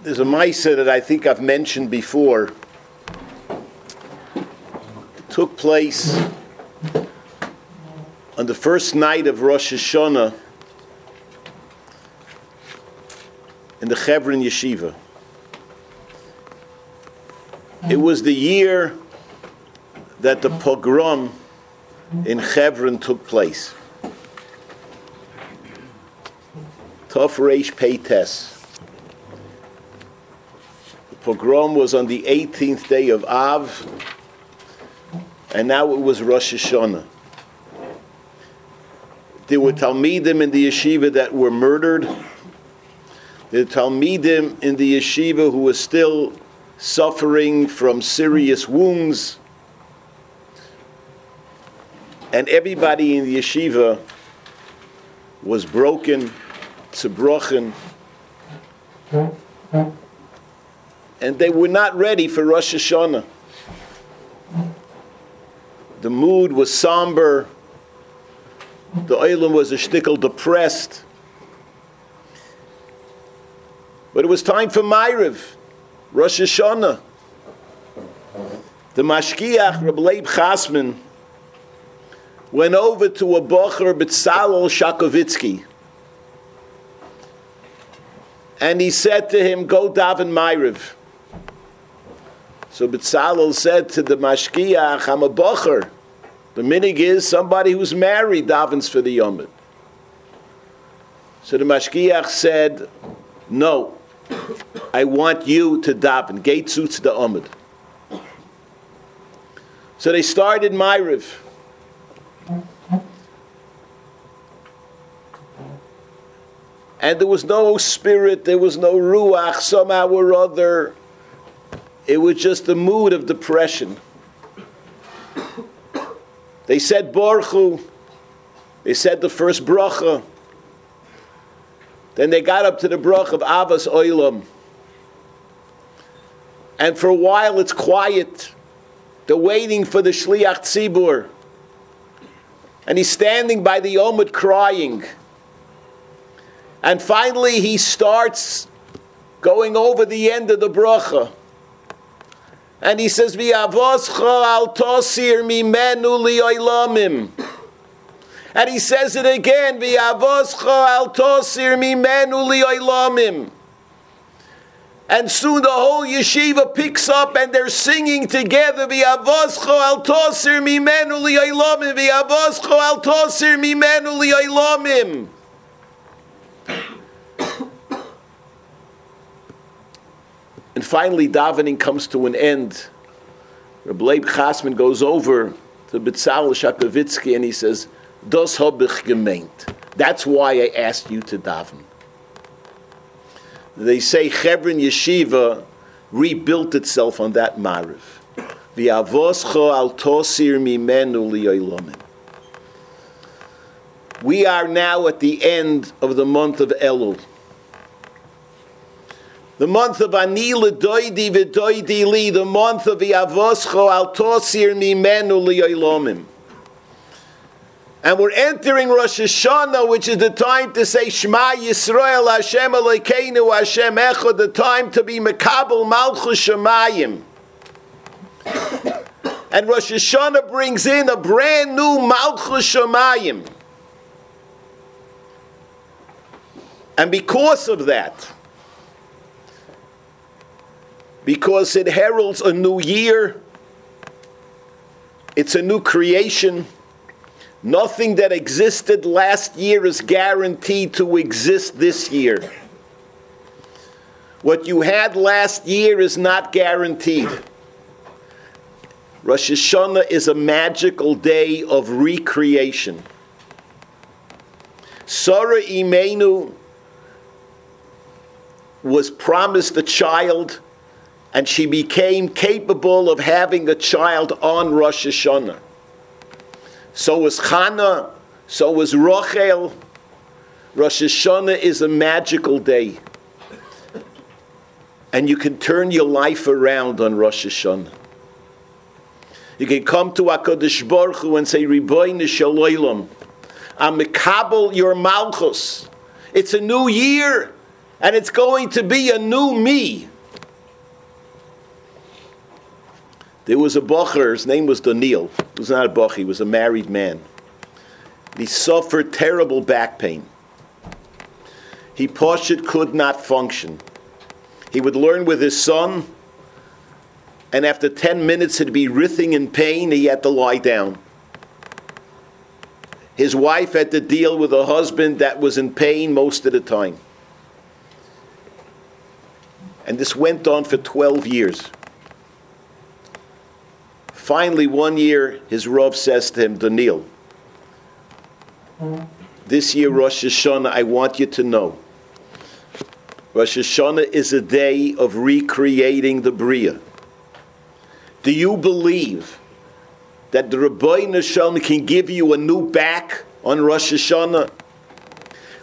There's a Maisa that I think I've mentioned before. It took place on the first night of Rosh Hashanah in the Hebron Yeshiva. It was the year that the pogrom in Hebron took place. Tov Reish Peites. Pogrom was on the 18th day of Av, and now it was Rosh Hashanah. There were Talmidim in the yeshiva that were murdered. There were Talmidim in the yeshiva who were still suffering from serious wounds. And everybody in the yeshiva was broken, zerbrochen, and they were not ready for Rosh Hashanah. The mood was somber. The Olam was a shtickle depressed. But it was time for Ma'ariv, Rosh Hashanah. The Mashkiach, Reb Leib Chasman, went over to a bocher B'tzalel Shakovitsky. And he said to him, go daven Ma'ariv. So B'tzalel said to the Mashkiach, I'm a bocher. The minig is somebody who's married davens for the Yomid. So the Mashkiach said, No, I want you to daven. Gate suits the Omid. So they started Ma'ariv. And there was no spirit, there was no ruach, somehow or other. It was just the mood of depression. They said Borchu. They said the first bracha. Then they got up to the brach of Avas Oilam. And for a while it's quiet. They're waiting for the Shliach Tzibur. And he's standing by the Omid crying. And finally he starts going over the end of the bracha. And he says, V'avoscha al tosir mimenu li'olamim. And he says it again, V'avoscha al tosir mimenu li'olamim. And soon the whole yeshiva picks up and they're singing together, V'avoscha al tosir mimenu li'olamim. V'avoscha al tosir mimenu li'olamim. And finally, davening comes to an end. Reb Leib Chasman goes over to Bitzal Shakovitsky and he says, Das hab ich gemeint. That's why I asked you to daven. They say Hebron Yeshiva rebuilt itself on that Mariv. V'avoscho al tosir. We are now at the end of the month of Elul. The month of Ani L'doidi V'doidi Li, the month of Yavoscho Al Tosir Mimenu Li'olamim. And we're entering Rosh Hashanah, which is the time to say Shema Yisrael Hashem Elokeinu Hashem Echad, the time to be Mekabel Malchus Shemayim. And Rosh Hashanah brings in a brand new Malchus Shemayim. And because of that, because it heralds a new year, it's a new creation. Nothing that existed last year is guaranteed to exist this year. What you had last year is not guaranteed. Rosh Hashanah is a magical day of recreation. Sarah Imenu was promised a child, and she became capable of having a child on Rosh Hashanah. So was Chana, so was Rochel. Rosh Hashanah is a magical day. And you can turn your life around on Rosh Hashanah. You can come to HaKadosh Baruch Hu and say, Riboyne Shaloilam, I'm Mekabel your Malchus. It's a new year. And it's going to be a new me. There was a bocher, his name was Daniel. He was not a bocher, he was a married man. He suffered terrible back pain. He Poshut could not function. He would learn with his son, and after 10 minutes he'd be writhing in pain, he had to lie down. His wife had to deal with a husband that was in pain most of the time. And this went on for 12 years. Finally, one year, his Rav says to him, Daniel, this year, Rosh Hashanah, I want you to know. Rosh Hashanah is a day of recreating the Bria. Do you believe that the Ribono Shel Olam can give you a new back on Rosh Hashanah?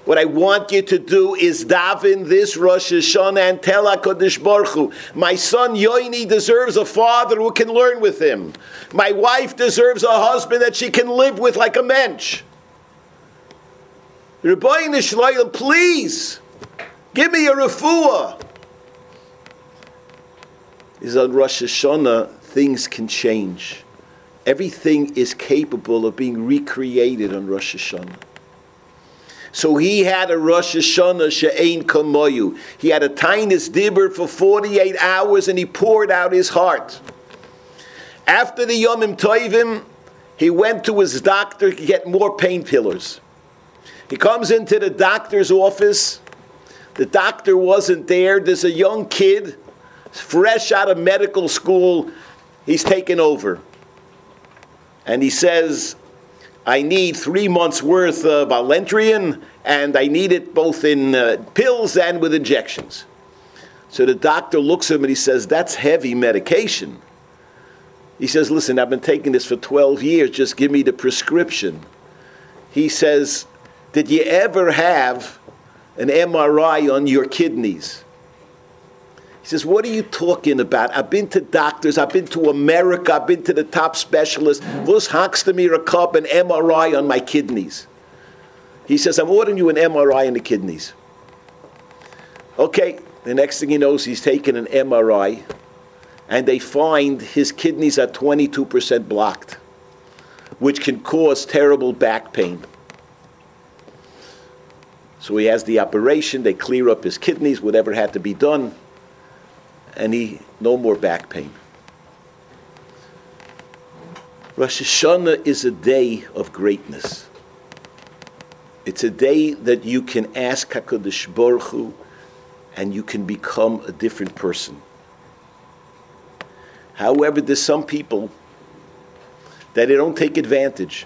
What I want you to do is daven this Rosh Hashanah and tell HaKadosh Baruch Hu, my son Yoini deserves a father who can learn with him. My wife deserves a husband that she can live with like a mensch. Ribono Shel Olam, please, give me a refuah. Is on Rosh Hashanah, things can change. Everything is capable of being recreated on Rosh Hashanah. So he had a Rosh Hashanah she'ein kamoyu. He had a taanis dibbur for 48 hours and he poured out his heart. After the Yomim Toivim, he went to his doctor to get more painkillers. He comes into the doctor's office. The doctor wasn't there. There's a young kid, fresh out of medical school. He's taken over and he says, I need three months worth of Alentrian, and I need it both in uh, pills and with injections. So the doctor looks at him and he says, That's heavy medication. He says, Listen, I've been taking this for 12 years, just give me the prescription. He says, Did you ever have an MRI on your kidneys? He says, What are you talking about? I've been to doctors, I've been to America, I've been to the top specialists. Vus me a cup, an MRI on my kidneys. He says, I'm ordering you an MRI on the kidneys. Okay, the next thing he knows, he's taken an MRI, and they find his kidneys are 22% blocked, which can cause terrible back pain. So he has the operation, they clear up his kidneys, whatever had to be done and he no more back pain. Rosh Hashanah is a day of greatness. It's a day that you can ask Hakadosh Baruch Hu, and you can become a different person. However, there's some people that they don't take advantage.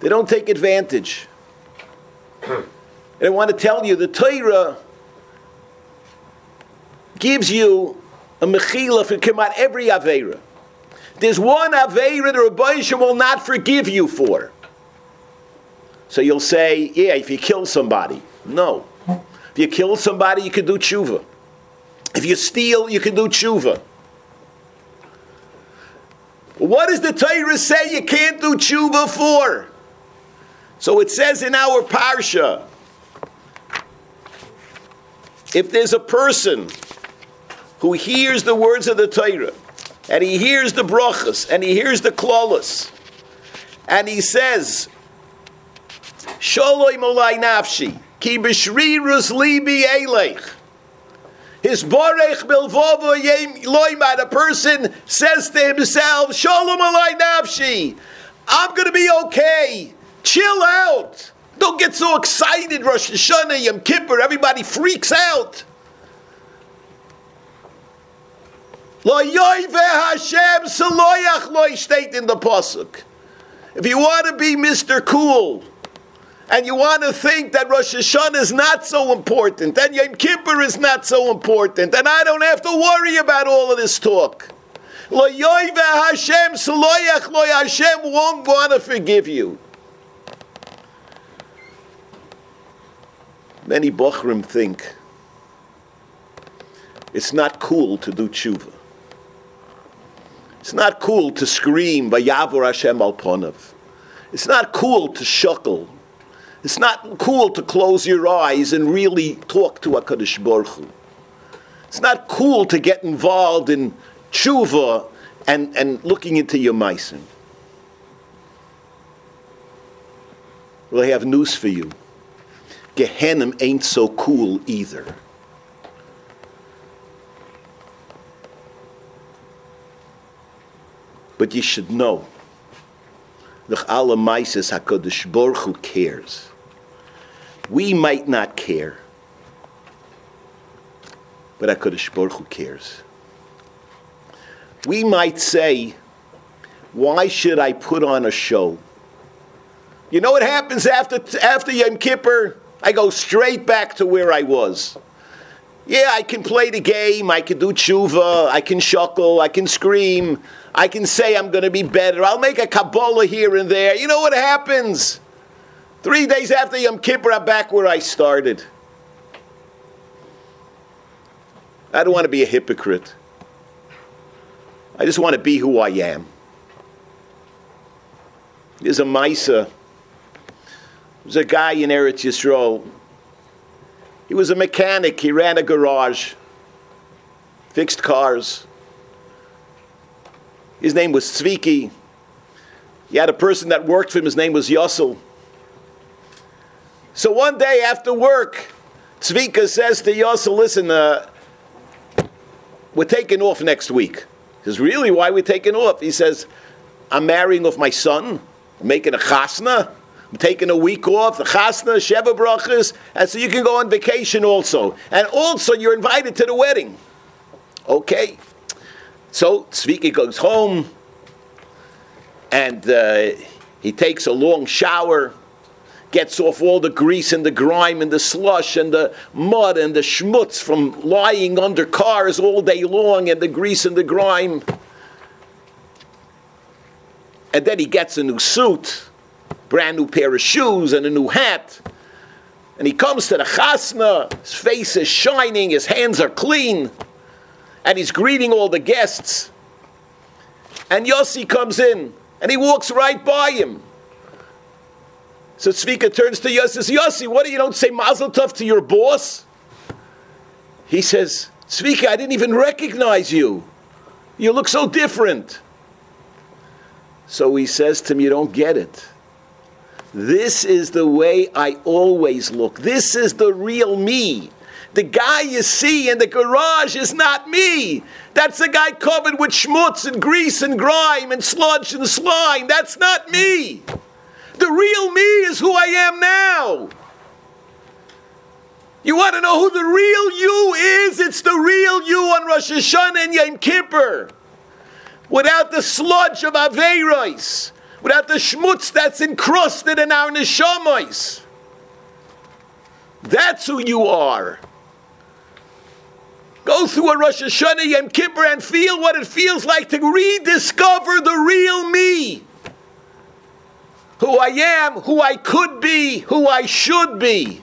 They don't take advantage. and I want to tell you the Torah gives you a mechila for Kemat every Aveira. There's one Aveira the Rabbi will not forgive you for. So you'll say, yeah, if you kill somebody. No. If you kill somebody, you can do tshuva. If you steal, you can do tshuva. What does the Torah say you can't do tshuva for? So it says in our parsha, if there's a person who hears the words of the Torah, and he hears the brachas, and he hears the klalas, and he says, Sholoi molai nafshi, ki b'shrirus libi eleich. His borech bilvovo loimad, a person says to himself, Shalom alai nafshi, I'm going to be okay. Chill out. Don't get so excited, Rosh Hashanah, Yom Kippur, everybody freaks out. Lo yoive Hashem saloyach loy state in the pasuk. If you want to be Mr. Cool, and you want to think that Rosh Hashanah is not so important, and Yom Kippur is not so important, and I don't have to worry about all of this talk. Lo yoive Hashem saloyach loy Hashem won't want to forgive you. Many Bochrim think it's not cool to do tshuva. It's not cool to scream Vayavor Hashem al. It's not cool to shuckle It's not cool to close your eyes and really talk to HaKadosh Baruch Hu. It's not cool to get involved in tshuva and, and looking into your meisim. Well, I have news for you. Gehenim ain't so cool either. But you should know, the Allah Maises HaKadosh Baruch Hu cares. We might not care, but HaKadosh Baruch Hu cares. We might say, why should I put on a show? You know what happens after, after Yom Kippur? I go straight back to where I was. Yeah, I can play the game, I can do tshuva, I can shuckle, I can scream, I can say I'm going to be better, I'll make a Kabbalah here and there. You know what happens? Three days after Yom Kippur, I'm back where I started. I don't want to be a hypocrite. I just want to be who I am. There's a Misa. There's a guy in Eretz Yisrael. He was a mechanic. He ran a garage, fixed cars. His name was Tzviki. He had a person that worked for him. His name was Yossel. So one day after work, Tzvika says to Yossel, listen, uh, we're taking off next week. He says, really? Why are we taking off? He says, I'm marrying off my son, I'm making a chasna, taking a week off, the chasna, sheva brachas, and so you can go on vacation also. And also you're invited to the wedding. Okay. So Tzviki goes home, and uh, he takes a long shower gets off all the grease and the grime and the slush and the mud and the schmutz from lying under cars all day long and the grease and the grime. And then he gets a new suit, brand new pair of shoes and a new hat. And he comes to the chasna, his face is shining, his hands are clean, and he's greeting all the guests. And Yossi comes in, and he walks right by him. So Tzvika turns to Yossi says, Yossi, what do you don't say Mazel Tov to your boss? He says, Tzvika, I didn't even recognize you. You look so different. So he says to him, You don't get it. This is the way I always look. This is the real me. The guy you see in the garage is not me. That's the guy covered with schmutz and grease and grime and sludge and slime. That's not me. The real me is who I am now. You want to know who the real you is? It's the real you on Rosh Hashanah and Yom Kippur. Without the sludge of Averos, without the schmutz that's encrusted in our neshamas. That's who you are. Go through a Rosh Hashanah Yom Kippur and feel what it feels like to rediscover the real me who I am, who I could be, who I should be.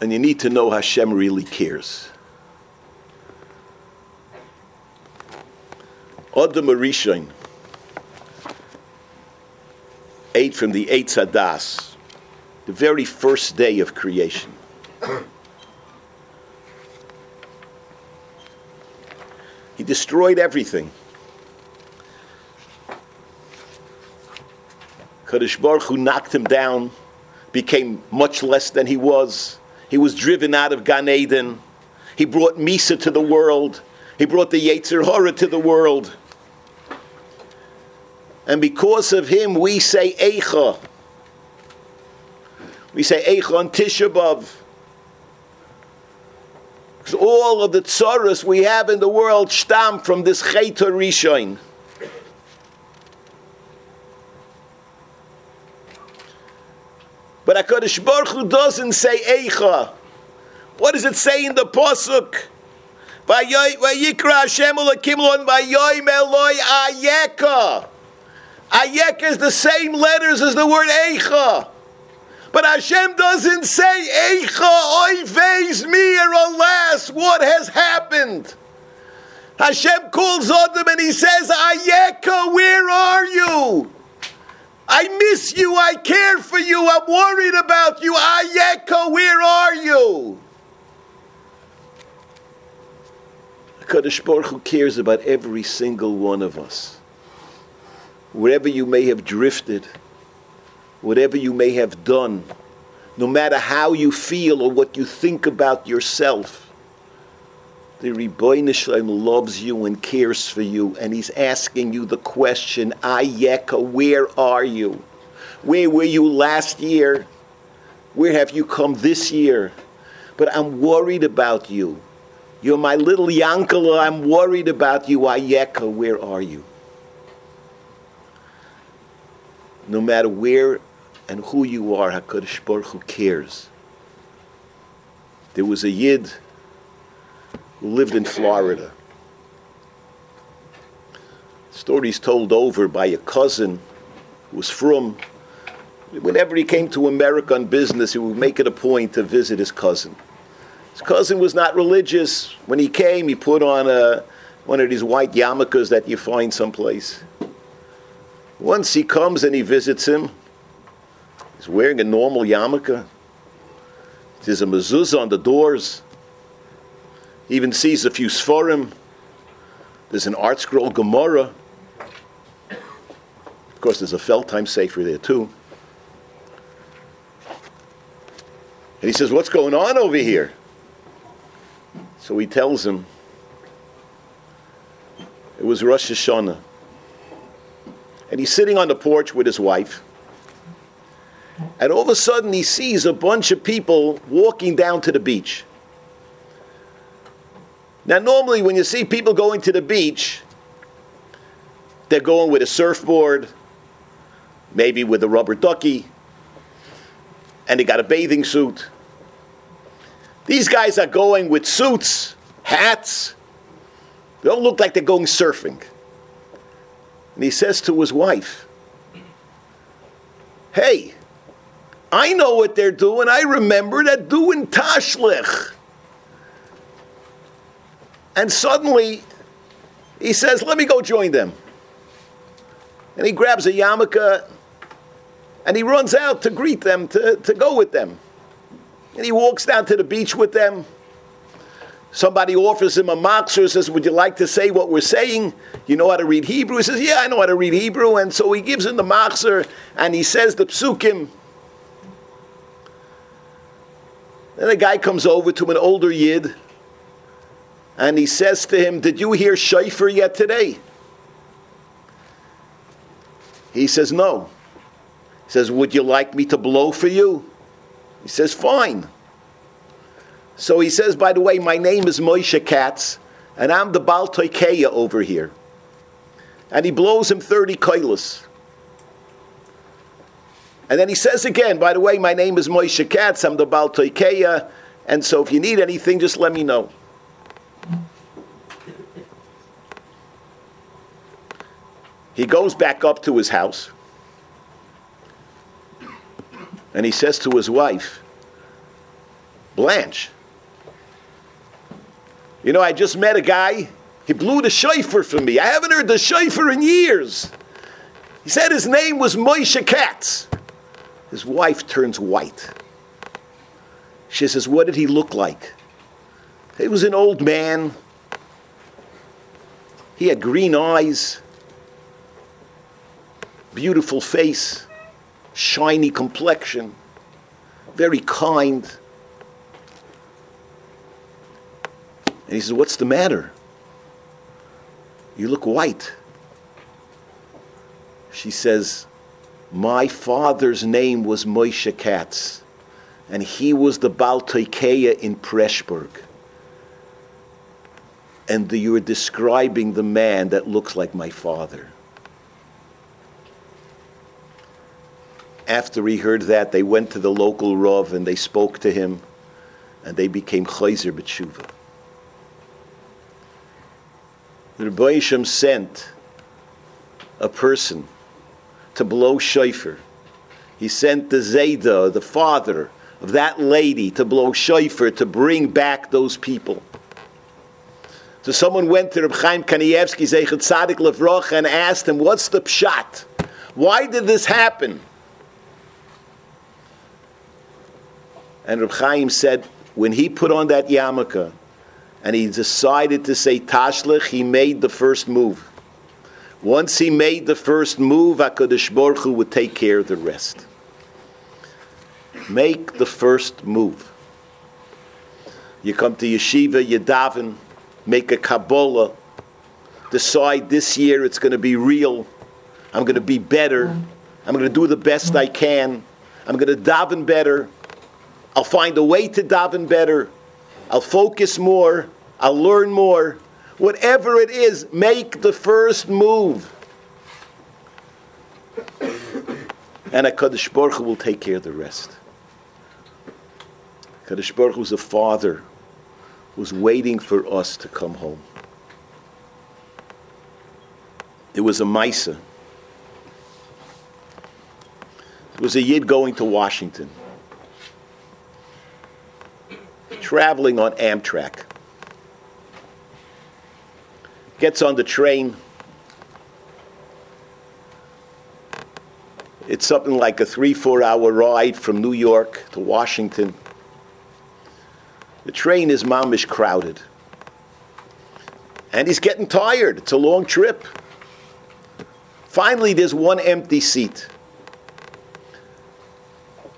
And you need to know Hashem really cares. Adam Arishain ate from the Eitz Hadas, the very first day of creation. He destroyed everything. Kadosh Baruch Hu knocked him down, became much less than he was. He was driven out of Gan Eden. He brought Misa to the world. He brought the Yetzer Hara to the world. And because of him, we say Eicha. We say Eicha on Tisha B'Av. Because all of the tsaras we have in the world stem from this Chayta Rishon. But HaKadosh Baruch Hu doesn't say Eicha. What does it say in the Pasuk? Vayikra Hashem Ulakim Vayoim Eloi Ayeka. Ayeka is the same letters as the word Eicha. But Hashem doesn't say, Eicha oives mir, alas, what has happened? Hashem calls on them and he says, Ayeka, where are you? I miss you. I care for you. I'm worried about you. Ayeka, where are you? Kadosh Baruch Hu cares about every single one of us. Wherever you may have drifted, whatever you may have done, no matter how you feel or what you think about yourself, the Ribono Shel Olam loves you and cares for you, and He's asking you the question, Ayeka, where are you? Where were you last year? Where have you come this year? But I'm worried about you. You're my little Yankala. I'm worried about you. Ayeka, where are you? No matter where and who you are, HaKadosh Baruch Hu cares. There was a Yid lived in Florida. Stories told over by a cousin who was from. Whenever he came to America on business, he would make it a point to visit his cousin. His cousin was not religious. When he came, he put on a, one of these white yarmulkes that you find someplace. Once he comes and he visits him, he's wearing a normal yarmulke. There's a mezuzah on the doors even sees a few Sforim. There's an ArtScroll Gemara. Of course, there's a Feldheim Sefer there too. And he says, What's going on over here? So he tells him, It was Rosh Hashanah. And he's sitting on the porch with his wife. And all of a sudden, he sees a bunch of people walking down to the beach. Now, normally when you see people going to the beach, they're going with a surfboard, maybe with a rubber ducky, and they got a bathing suit. These guys are going with suits, hats. They don't look like they're going surfing. And he says to his wife, Hey, I know what they're doing. I remember they're doing tashlich. And suddenly, he says, Let me go join them. And he grabs a yarmulke and he runs out to greet them, to, to go with them. And he walks down to the beach with them. Somebody offers him a machzor, says, Would you like to say what we're saying? You know how to read Hebrew? He says, Yeah, I know how to read Hebrew. And so he gives him the machzor and he says the psukim. Then a guy comes over to an older yid and he says to him, Did you hear Shofar yet today? He says, No. He says, Would you like me to blow for you? He says, Fine. So he says, By the way, my name is Moshe Katz, and I'm the Baal Toikeya over here. And he blows him 30 kailas. And then he says again, By the way, my name is Moshe Katz, I'm the Baal Toikeya, and so if you need anything, just let me know. He goes back up to his house and he says to his wife, Blanche, you know, I just met a guy. He blew the shofar for me. I haven't heard the shofar in years. He said his name was Moshe Katz. His wife turns white. She says, What did he look like? He was an old man. He had green eyes beautiful face, shiny complexion, very kind. And he says, What's the matter? You look white. She says, My father's name was Moshe Katz, and he was the Baal Toikeya in Preshburg. And you're describing the man that looks like my father. After he heard that, they went to the local Rav and they spoke to him, and they became Chayzer B'tshuva. The Rebbe sent a person to blow shofar. He sent the Zayda, the father of that lady, to blow shofar to bring back those people. So someone went to Reb Chaim Kanievsky, Zeichet Tzadik Levrocha, and asked him, what's the pshat? Why did this happen? And Reb Chaim said, when he put on that yarmulke, and he decided to say Tashlich, he made the first move. Once he made the first move, HaKadosh Baruch Hu would take care of the rest. Make the first move. You come to yeshiva, you daven, make a Kabbalah, decide this year it's going to be real, I'm going to be better, I'm going to do the best I can, I'm going to daven better, I'll find a way to daven better, I'll focus more, I'll learn more. Whatever it is, make the first move. And HaKadosh Baruch Hu will take care of the rest. HaKadosh Baruch Hu is a father who's waiting for us to come home. There was a Misa. It was a Yid going to Washington, traveling on Amtrak. Gets on the train. It's something like a three, four hour ride from New York to Washington. The train is mamish crowded. And he's getting tired. It's a long trip. Finally, there's one empty seat.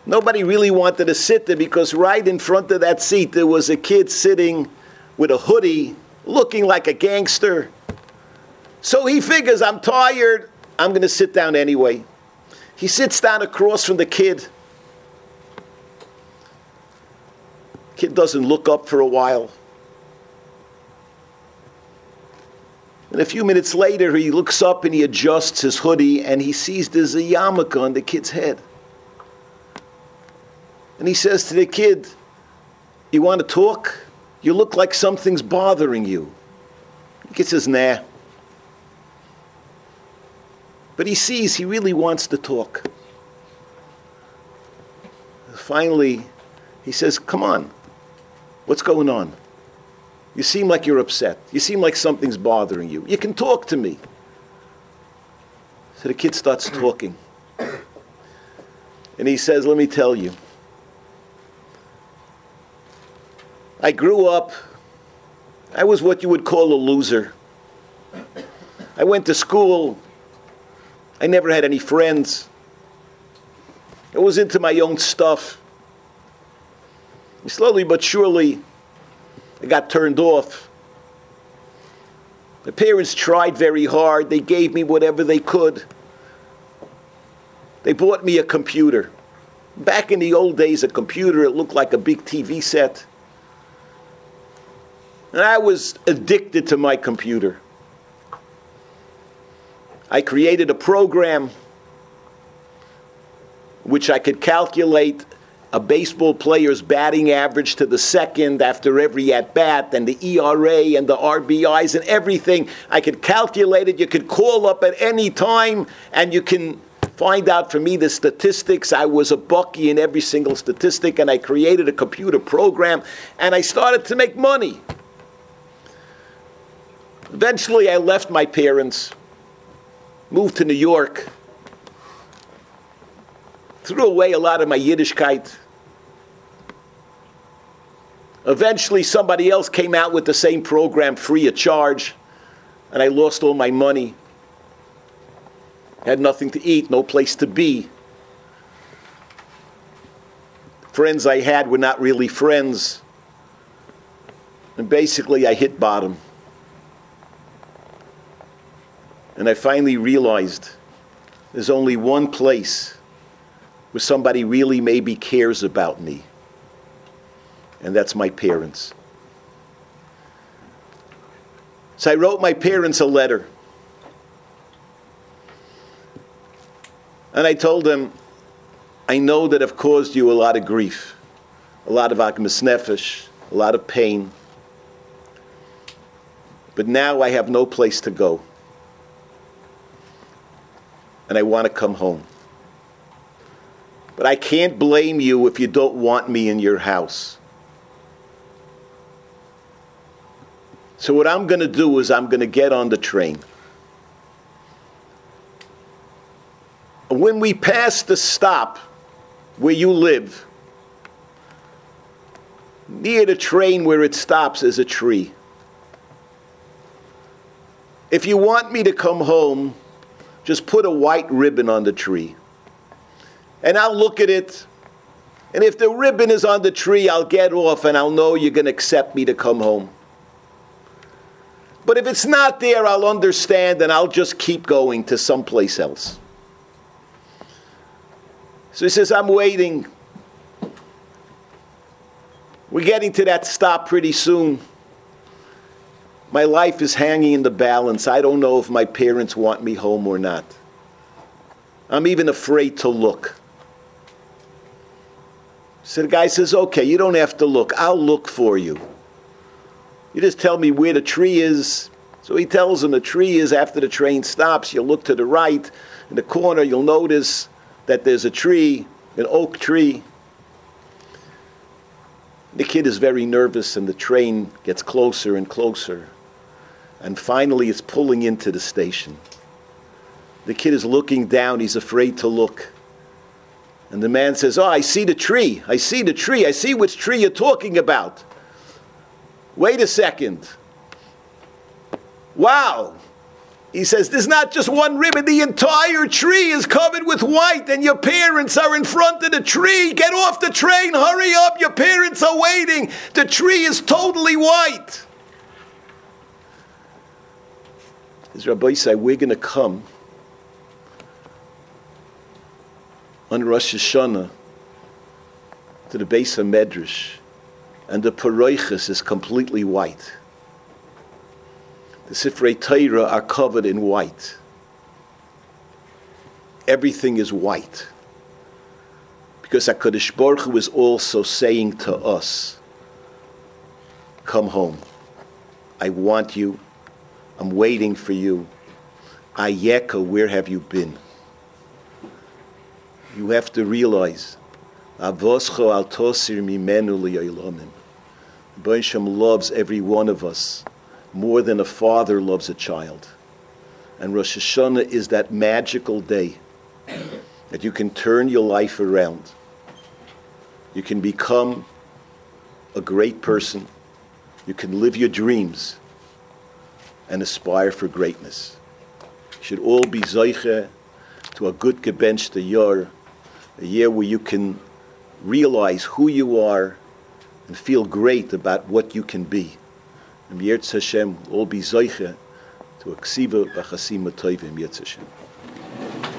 Nobody really wanted to sit there because right in front of that seat there was a kid sitting with a hoodie looking like a gangster. So he figures, I'm tired, I'm going to sit down anyway. He sits down across from the kid. Kid doesn't look up for a while. And a few minutes later, he looks up and he adjusts his hoodie and he sees there's a yarmulke on the kid's head. And he says to the kid, You want to talk? You look like something's bothering you. The kid says, Nah. But he sees he really wants to talk. Finally, he says, Come on, what's going on? You seem like you're upset. You seem like something's bothering you. You can talk to me. So the kid starts talking. And he says, Let me tell you. I grew up, I was what you would call a loser. I went to school, I never had any friends. I was into my own stuff. Slowly but surely, I got turned off. My parents tried very hard. They gave me whatever they could. They bought me a computer. Back in the old days, a computer, it looked like a big TV set. And I was addicted to my computer. I created a program which I could calculate a baseball player's batting average to the second after every at bat, and the ERA and the RBIs and everything. I could calculate it. You could call up at any time, and you can find out for me the statistics. I was a bucky in every single statistic, and I created a computer program, and I started to make money. Eventually, I left my parents, moved to New York, threw away a lot of my Yiddishkeit. Eventually, somebody else came out with the same program free of charge, and I lost all my money. Had nothing to eat, no place to be. Friends I had were not really friends. And basically, I hit bottom. And I finally realized there's only one place where somebody really maybe cares about me, and that's my parents. So I wrote my parents a letter. And I told them, I know that I've caused you a lot of grief, a lot of akmas nefesh, a lot of pain. But now I have no place to go and I want to come home. But I can't blame you if you don't want me in your house. So what I'm going to do is I'm going to get on the train. When we pass the stop where you live, near the train where it stops is a tree. If you want me to come home, just put a white ribbon on the tree. And I'll look at it. And if the ribbon is on the tree, I'll get off and I'll know you're going to accept me to come home. But if it's not there, I'll understand and I'll just keep going to someplace else. So he says, I'm waiting. We're getting to that stop pretty soon. My life is hanging in the balance. I don't know if my parents want me home or not. I'm even afraid to look. So the guy says, Okay, you don't have to look. I'll look for you. You just tell me where the tree is. So he tells him the tree is after the train stops. You'll look to the right. In the corner, you'll notice that there's a tree, an oak tree. The kid is very nervous, and the train gets closer and closer. And finally, it's pulling into the station. The kid is looking down, he's afraid to look. And the man says, Oh, I see the tree. I see the tree. I see which tree you're talking about. Wait a second. Wow. He says, There's not just one ribbon, the entire tree is covered with white, and your parents are in front of the tree. Get off the train, hurry up, your parents are waiting. The tree is totally white. As Rabbi said, we're going to come on Rosh Hashanah to the Beis HaMedrash and the Paroiches is completely white. The Sifrei Torah are covered in white. Everything is white. Because HaKadosh Baruch Hu is also saying to us, Come home. I want you. I'm waiting for you. Ayeka, where have you been? You have to realize, Avoscho al tosir mimenu liyayilomim. Hashem loves every one of us more than a father loves a child. And Rosh Hashanah is that magical day that you can turn your life around. You can become a great person. You can live your dreams and aspire for greatness. You should all be zeiche to a good gebench the year, a year where you can realize who you are and feel great about what you can be. And Yirtz Hashem all be Zoiche to a Ksiva B'chasim Toivim Yirtz Hashem.